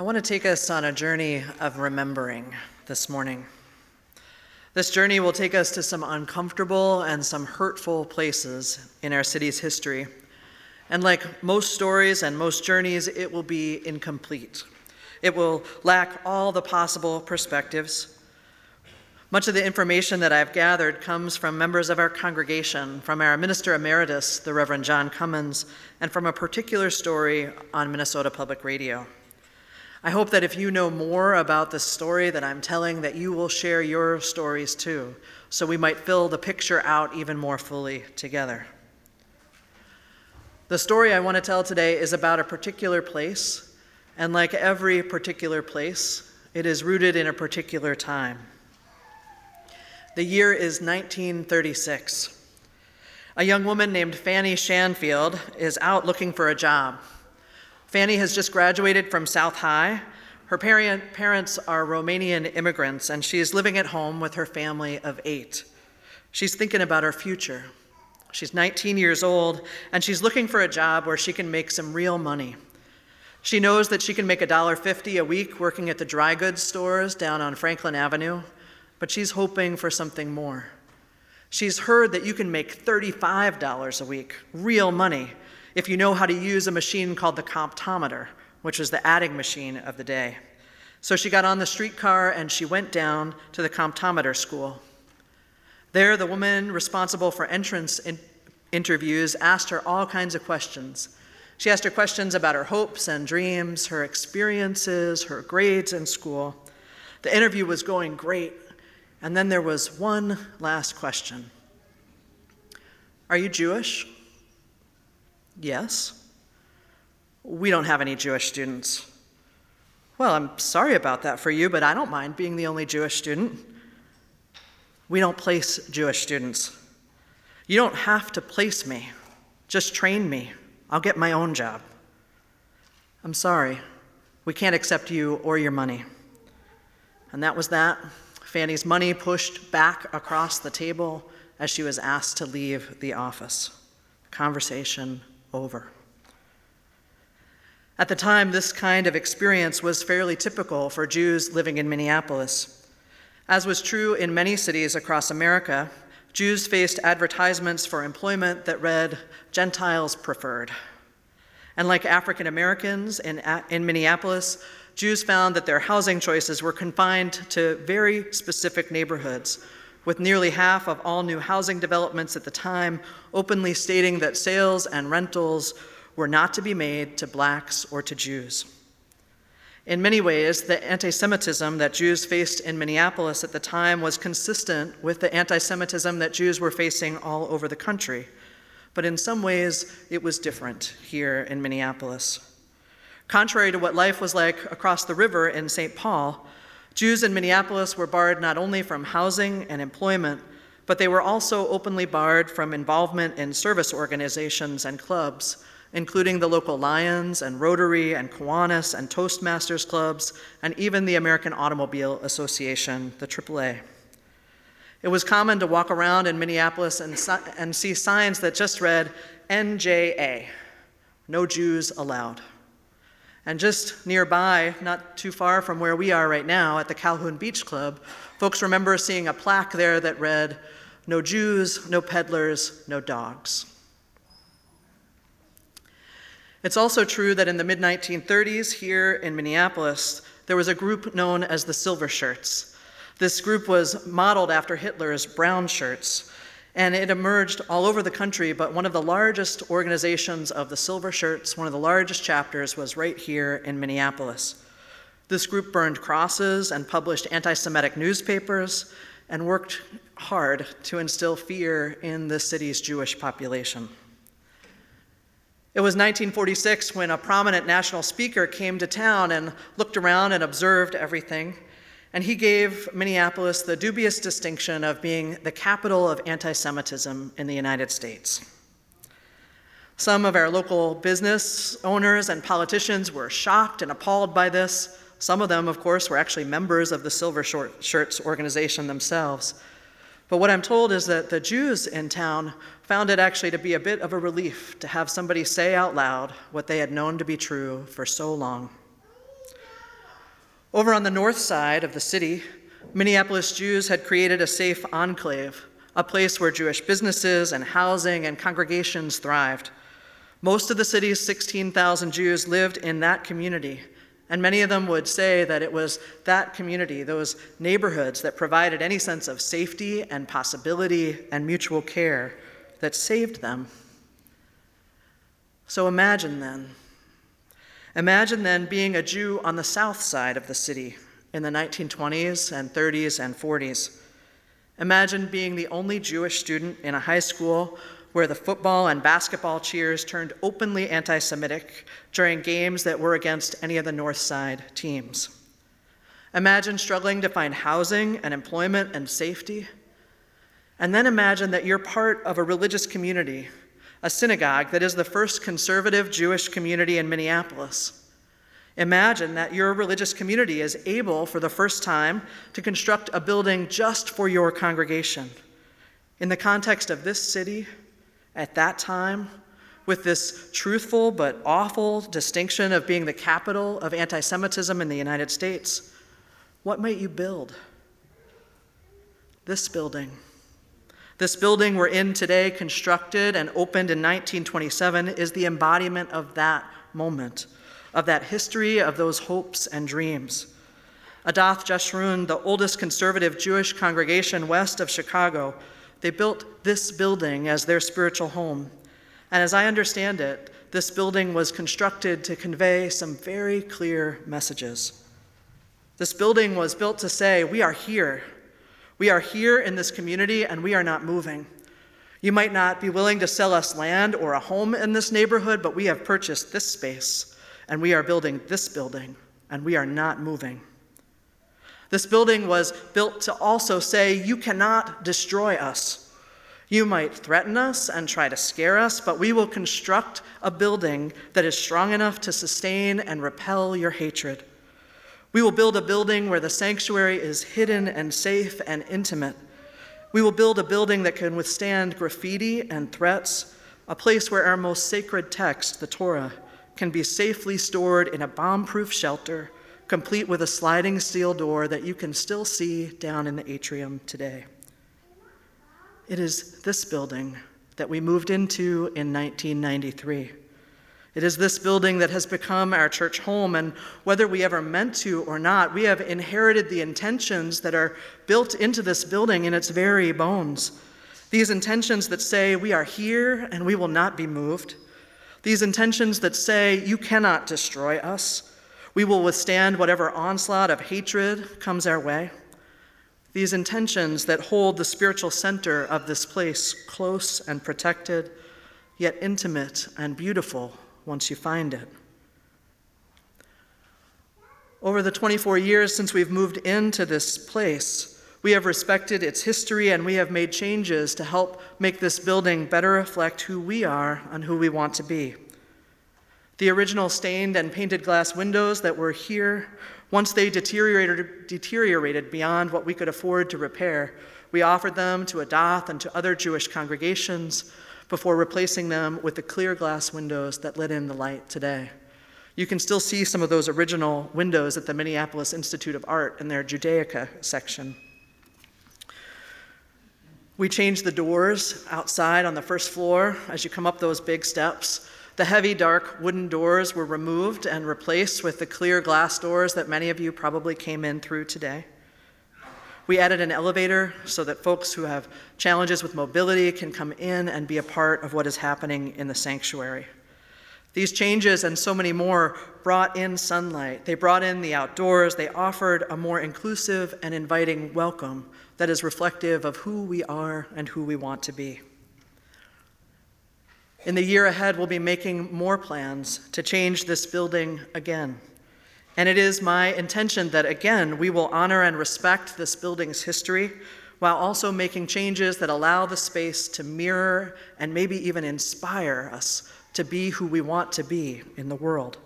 I want to take us on a journey of remembering this morning. This journey will take us to some uncomfortable and some hurtful places in our city's history. And like most stories and most journeys, it will be incomplete. It will lack all the possible perspectives. Much of the information that I've gathered comes from members of our congregation, from our minister emeritus, the Reverend John Cummins, and from a particular story on Minnesota Public Radio. I hope that if you know more about the story that I'm telling, that you will share your stories too, so we might fill the picture out even more fully together. The story I want to tell today is about a particular place, and like every particular place, it is rooted in a particular time. The year is 1936. A young woman named Fanny Shanfield is out looking for a job. Fanny has just graduated from South High. Her parent, parents are Romanian immigrants, and she is living at home with her family of eight. She's thinking about her future. She's 19 years old, and she's looking for a job where she can make some real money. She knows that she can make $1.50 a week working at the dry goods stores down on Franklin Avenue but she's hoping for something more. She's heard that you can make $35 a week, real money, if you know how to use a machine called the comptometer, which was the adding machine of the day. So she got on the streetcar and she went down to the comptometer school. There, the woman responsible for entrance in- interviews asked her all kinds of questions. She asked her questions about her hopes and dreams, her experiences, her grades in school. The interview was going great, and then there was one last question Are you Jewish? Yes. We don't have any Jewish students. Well, I'm sorry about that for you, but I don't mind being the only Jewish student. We don't place Jewish students. You don't have to place me, just train me. I'll get my own job. I'm sorry. We can't accept you or your money. And that was that. Fanny's money pushed back across the table as she was asked to leave the office. Conversation over. At the time, this kind of experience was fairly typical for Jews living in Minneapolis. As was true in many cities across America, Jews faced advertisements for employment that read, Gentiles preferred. And like African Americans in, in Minneapolis, Jews found that their housing choices were confined to very specific neighborhoods, with nearly half of all new housing developments at the time openly stating that sales and rentals were not to be made to blacks or to Jews. In many ways, the anti Semitism that Jews faced in Minneapolis at the time was consistent with the anti Semitism that Jews were facing all over the country. But in some ways, it was different here in Minneapolis. Contrary to what life was like across the river in St. Paul, Jews in Minneapolis were barred not only from housing and employment, but they were also openly barred from involvement in service organizations and clubs, including the local Lions and Rotary and Kiwanis and Toastmasters clubs, and even the American Automobile Association, the AAA. It was common to walk around in Minneapolis and, and see signs that just read NJA, no Jews allowed. And just nearby, not too far from where we are right now at the Calhoun Beach Club, folks remember seeing a plaque there that read, No Jews, no peddlers, no dogs. It's also true that in the mid 1930s, here in Minneapolis, there was a group known as the Silver Shirts. This group was modeled after Hitler's brown shirts, and it emerged all over the country, but one of the largest organizations of the Silver Shirts, one of the largest chapters, was right here in Minneapolis. This group burned crosses and published anti Semitic newspapers and worked hard to instill fear in the city's Jewish population. It was 1946 when a prominent national speaker came to town and looked around and observed everything. And he gave Minneapolis the dubious distinction of being the capital of anti Semitism in the United States. Some of our local business owners and politicians were shocked and appalled by this. Some of them, of course, were actually members of the Silver Shirts organization themselves. But what I'm told is that the Jews in town found it actually to be a bit of a relief to have somebody say out loud what they had known to be true for so long. Over on the north side of the city, Minneapolis Jews had created a safe enclave, a place where Jewish businesses and housing and congregations thrived. Most of the city's 16,000 Jews lived in that community, and many of them would say that it was that community, those neighborhoods, that provided any sense of safety and possibility and mutual care that saved them. So imagine then. Imagine then being a Jew on the south side of the city in the 1920s and 30s and 40s. Imagine being the only Jewish student in a high school where the football and basketball cheers turned openly anti Semitic during games that were against any of the North Side teams. Imagine struggling to find housing and employment and safety. And then imagine that you're part of a religious community, a synagogue that is the first conservative Jewish community in Minneapolis. Imagine that your religious community is able, for the first time, to construct a building just for your congregation. In the context of this city, at that time, with this truthful but awful distinction of being the capital of anti Semitism in the United States, what might you build? This building. This building we're in today, constructed and opened in 1927, is the embodiment of that moment, of that history, of those hopes and dreams. Adath Jeshurun, the oldest conservative Jewish congregation west of Chicago, they built this building as their spiritual home. And as I understand it, this building was constructed to convey some very clear messages. This building was built to say, We are here. We are here in this community and we are not moving. You might not be willing to sell us land or a home in this neighborhood, but we have purchased this space and we are building this building and we are not moving. This building was built to also say, You cannot destroy us. You might threaten us and try to scare us, but we will construct a building that is strong enough to sustain and repel your hatred. We will build a building where the sanctuary is hidden and safe and intimate. We will build a building that can withstand graffiti and threats, a place where our most sacred text, the Torah, can be safely stored in a bomb proof shelter complete with a sliding steel door that you can still see down in the atrium today. It is this building that we moved into in 1993. It is this building that has become our church home, and whether we ever meant to or not, we have inherited the intentions that are built into this building in its very bones. These intentions that say, We are here and we will not be moved. These intentions that say, You cannot destroy us. We will withstand whatever onslaught of hatred comes our way. These intentions that hold the spiritual center of this place close and protected, yet intimate and beautiful once you find it. Over the 24 years since we've moved into this place, we have respected its history and we have made changes to help make this building better reflect who we are and who we want to be. The original stained and painted glass windows that were here, once they deteriorated, deteriorated beyond what we could afford to repair, we offered them to Adath and to other Jewish congregations before replacing them with the clear glass windows that let in the light today. You can still see some of those original windows at the Minneapolis Institute of Art in their Judaica section. We changed the doors outside on the first floor as you come up those big steps. The heavy, dark wooden doors were removed and replaced with the clear glass doors that many of you probably came in through today. We added an elevator so that folks who have challenges with mobility can come in and be a part of what is happening in the sanctuary. These changes and so many more brought in sunlight. They brought in the outdoors. They offered a more inclusive and inviting welcome that is reflective of who we are and who we want to be. In the year ahead, we'll be making more plans to change this building again. And it is my intention that, again, we will honor and respect this building's history while also making changes that allow the space to mirror and maybe even inspire us to be who we want to be in the world.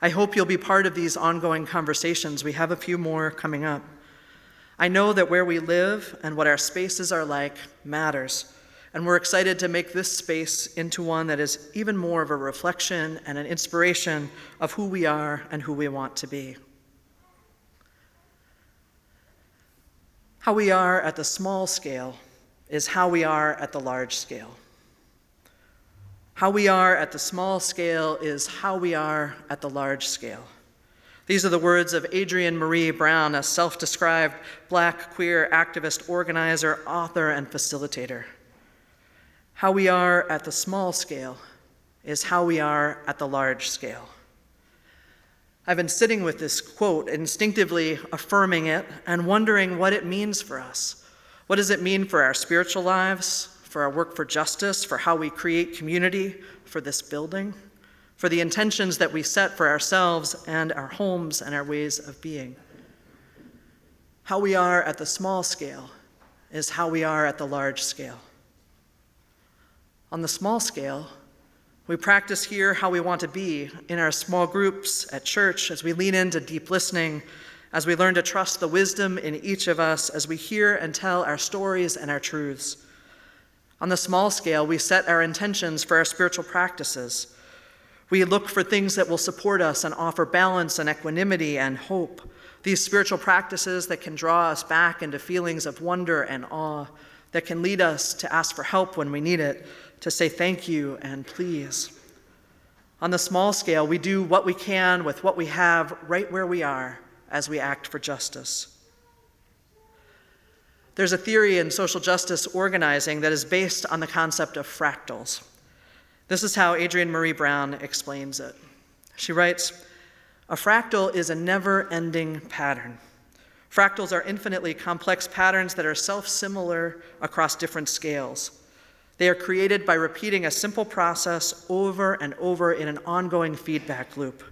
I hope you'll be part of these ongoing conversations. We have a few more coming up. I know that where we live and what our spaces are like matters. And we're excited to make this space into one that is even more of a reflection and an inspiration of who we are and who we want to be. How we are at the small scale is how we are at the large scale. How we are at the small scale is how we are at the large scale. These are the words of Adrienne Maree Brown, a self described black queer activist, organizer, author, and facilitator. How we are at the small scale is how we are at the large scale. I've been sitting with this quote, instinctively affirming it and wondering what it means for us. What does it mean for our spiritual lives, for our work for justice, for how we create community, for this building, for the intentions that we set for ourselves and our homes and our ways of being? How we are at the small scale is how we are at the large scale. On the small scale, we practice here how we want to be in our small groups at church as we lean into deep listening, as we learn to trust the wisdom in each of us, as we hear and tell our stories and our truths. On the small scale, we set our intentions for our spiritual practices. We look for things that will support us and offer balance and equanimity and hope. These spiritual practices that can draw us back into feelings of wonder and awe, that can lead us to ask for help when we need it, to say thank you and please. On the small scale, we do what we can with what we have right where we are as we act for justice. There's a theory in social justice organizing that is based on the concept of fractals. This is how Adrienne Maree Brown explains it. She writes A fractal is a never ending pattern. Fractals are infinitely complex patterns that are self similar across different scales. They are created by repeating a simple process over and over in an ongoing feedback loop.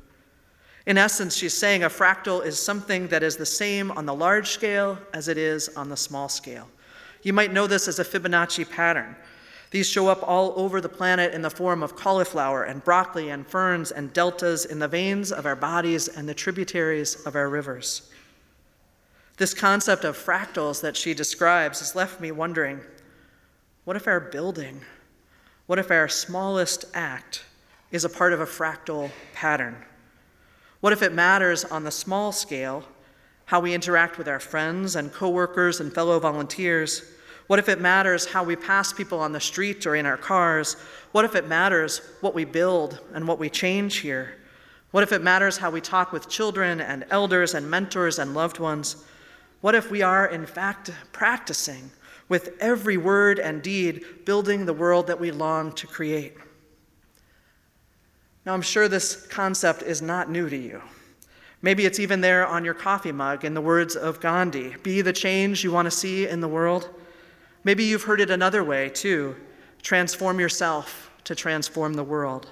In essence, she's saying a fractal is something that is the same on the large scale as it is on the small scale. You might know this as a Fibonacci pattern. These show up all over the planet in the form of cauliflower and broccoli and ferns and deltas in the veins of our bodies and the tributaries of our rivers. This concept of fractals that she describes has left me wondering what if our building, what if our smallest act is a part of a fractal pattern? What if it matters on the small scale how we interact with our friends and coworkers and fellow volunteers? What if it matters how we pass people on the street or in our cars? What if it matters what we build and what we change here? What if it matters how we talk with children and elders and mentors and loved ones? What if we are, in fact, practicing with every word and deed, building the world that we long to create. Now, I'm sure this concept is not new to you. Maybe it's even there on your coffee mug in the words of Gandhi Be the change you want to see in the world. Maybe you've heard it another way, too transform yourself to transform the world.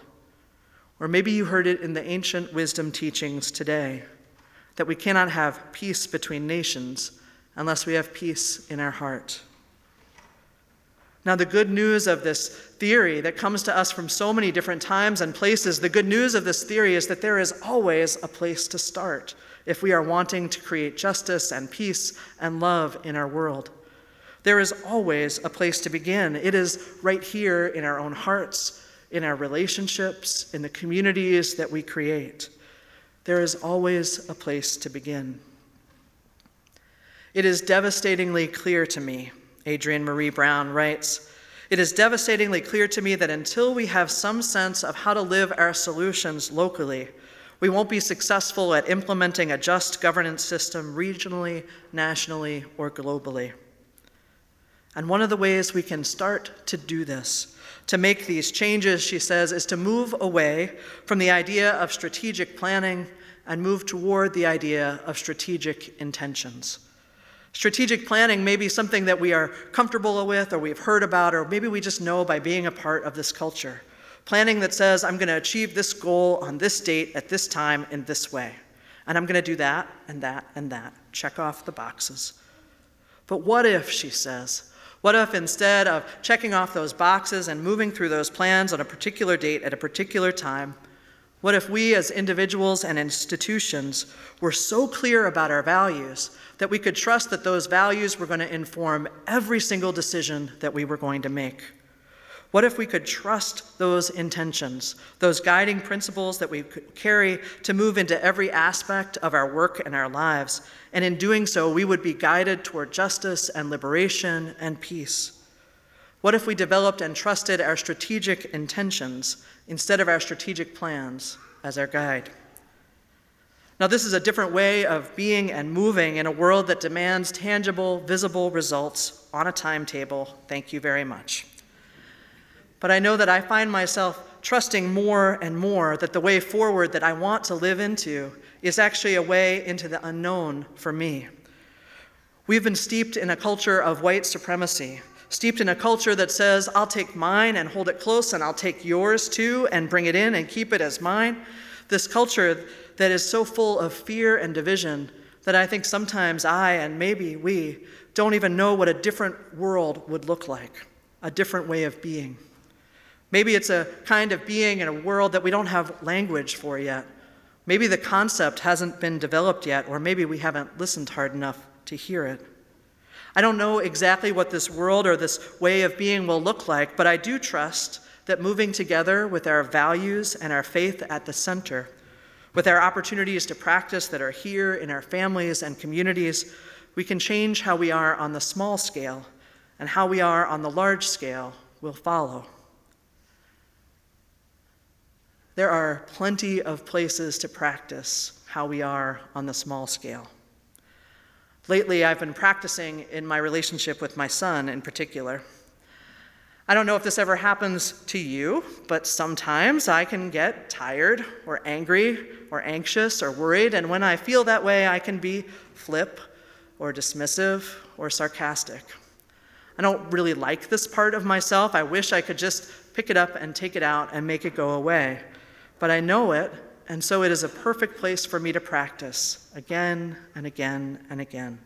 Or maybe you heard it in the ancient wisdom teachings today that we cannot have peace between nations unless we have peace in our heart. Now, the good news of this theory that comes to us from so many different times and places, the good news of this theory is that there is always a place to start if we are wanting to create justice and peace and love in our world. There is always a place to begin. It is right here in our own hearts, in our relationships, in the communities that we create. There is always a place to begin. It is devastatingly clear to me Adrienne Maree Brown writes It is devastatingly clear to me that until we have some sense of how to live our solutions locally, we won't be successful at implementing a just governance system regionally, nationally, or globally. And one of the ways we can start to do this, to make these changes, she says, is to move away from the idea of strategic planning and move toward the idea of strategic intentions. Strategic planning may be something that we are comfortable with or we've heard about, or maybe we just know by being a part of this culture. Planning that says, I'm going to achieve this goal on this date at this time in this way. And I'm going to do that and that and that. Check off the boxes. But what if, she says, what if instead of checking off those boxes and moving through those plans on a particular date at a particular time, what if we as individuals and institutions were so clear about our values that we could trust that those values were going to inform every single decision that we were going to make? What if we could trust those intentions, those guiding principles that we carry to move into every aspect of our work and our lives? And in doing so, we would be guided toward justice and liberation and peace. What if we developed and trusted our strategic intentions instead of our strategic plans as our guide? Now, this is a different way of being and moving in a world that demands tangible, visible results on a timetable. Thank you very much. But I know that I find myself trusting more and more that the way forward that I want to live into is actually a way into the unknown for me. We've been steeped in a culture of white supremacy, steeped in a culture that says, I'll take mine and hold it close, and I'll take yours too and bring it in and keep it as mine. This culture that is so full of fear and division that I think sometimes I and maybe we don't even know what a different world would look like, a different way of being. Maybe it's a kind of being in a world that we don't have language for yet. Maybe the concept hasn't been developed yet, or maybe we haven't listened hard enough to hear it. I don't know exactly what this world or this way of being will look like, but I do trust that moving together with our values and our faith at the center, with our opportunities to practice that are here in our families and communities, we can change how we are on the small scale, and how we are on the large scale will follow. There are plenty of places to practice how we are on the small scale. Lately, I've been practicing in my relationship with my son in particular. I don't know if this ever happens to you, but sometimes I can get tired or angry or anxious or worried, and when I feel that way, I can be flip or dismissive or sarcastic. I don't really like this part of myself. I wish I could just pick it up and take it out and make it go away but I know it, and so it is a perfect place for me to practice again and again and again.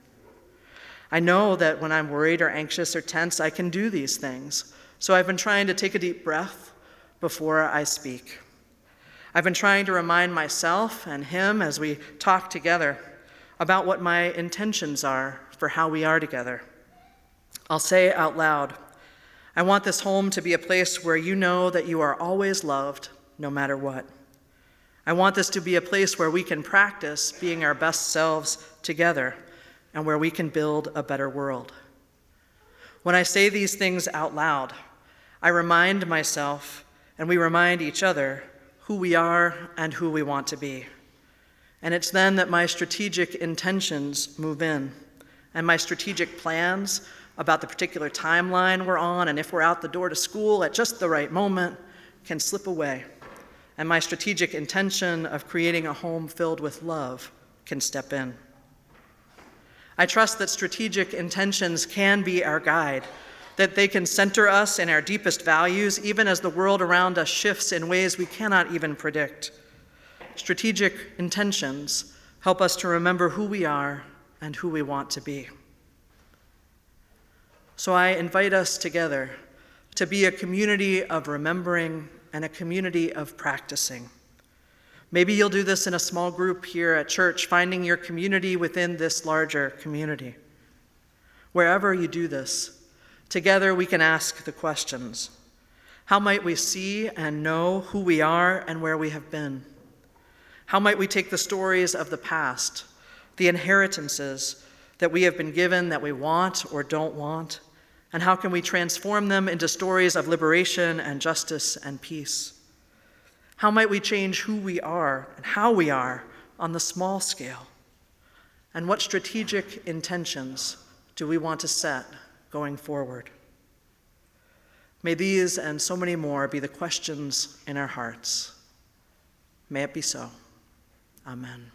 I know that when I'm worried or anxious or tense, I can do these things. So I've been trying to take a deep breath before I speak. I've been trying to remind myself and him as we talk together about what my intentions are for how we are together. I'll say out loud I want this home to be a place where you know that you are always loved no matter what. I want this to be a place where we can practice being our best selves together and where we can build a better world. When I say these things out loud, I remind myself and we remind each other who we are and who we want to be. And it's then that my strategic intentions move in and my strategic plans about the particular timeline we're on and if we're out the door to school at just the right moment can slip away and my strategic intention of creating a home filled with love can step in. I trust that strategic intentions can be our guide, that they can center us in our deepest values, even as the world around us shifts in ways we cannot even predict. Strategic intentions help us to remember who we are and who we want to be. So I invite us together to be a community of remembering and a community of practicing. Maybe you'll do this in a small group here at church, finding your community within this larger community. Wherever you do this, together we can ask the questions How might we see and know who we are and where we have been? How might we take the stories of the past, the inheritances that we have been given that we want or don't want, and how can we transform them into stories of liberation and justice and peace? How might we change who we are and how we are on the small scale? And what strategic intentions do we want to set going forward? May these and so many more be the questions in our hearts. May it be so. Amen.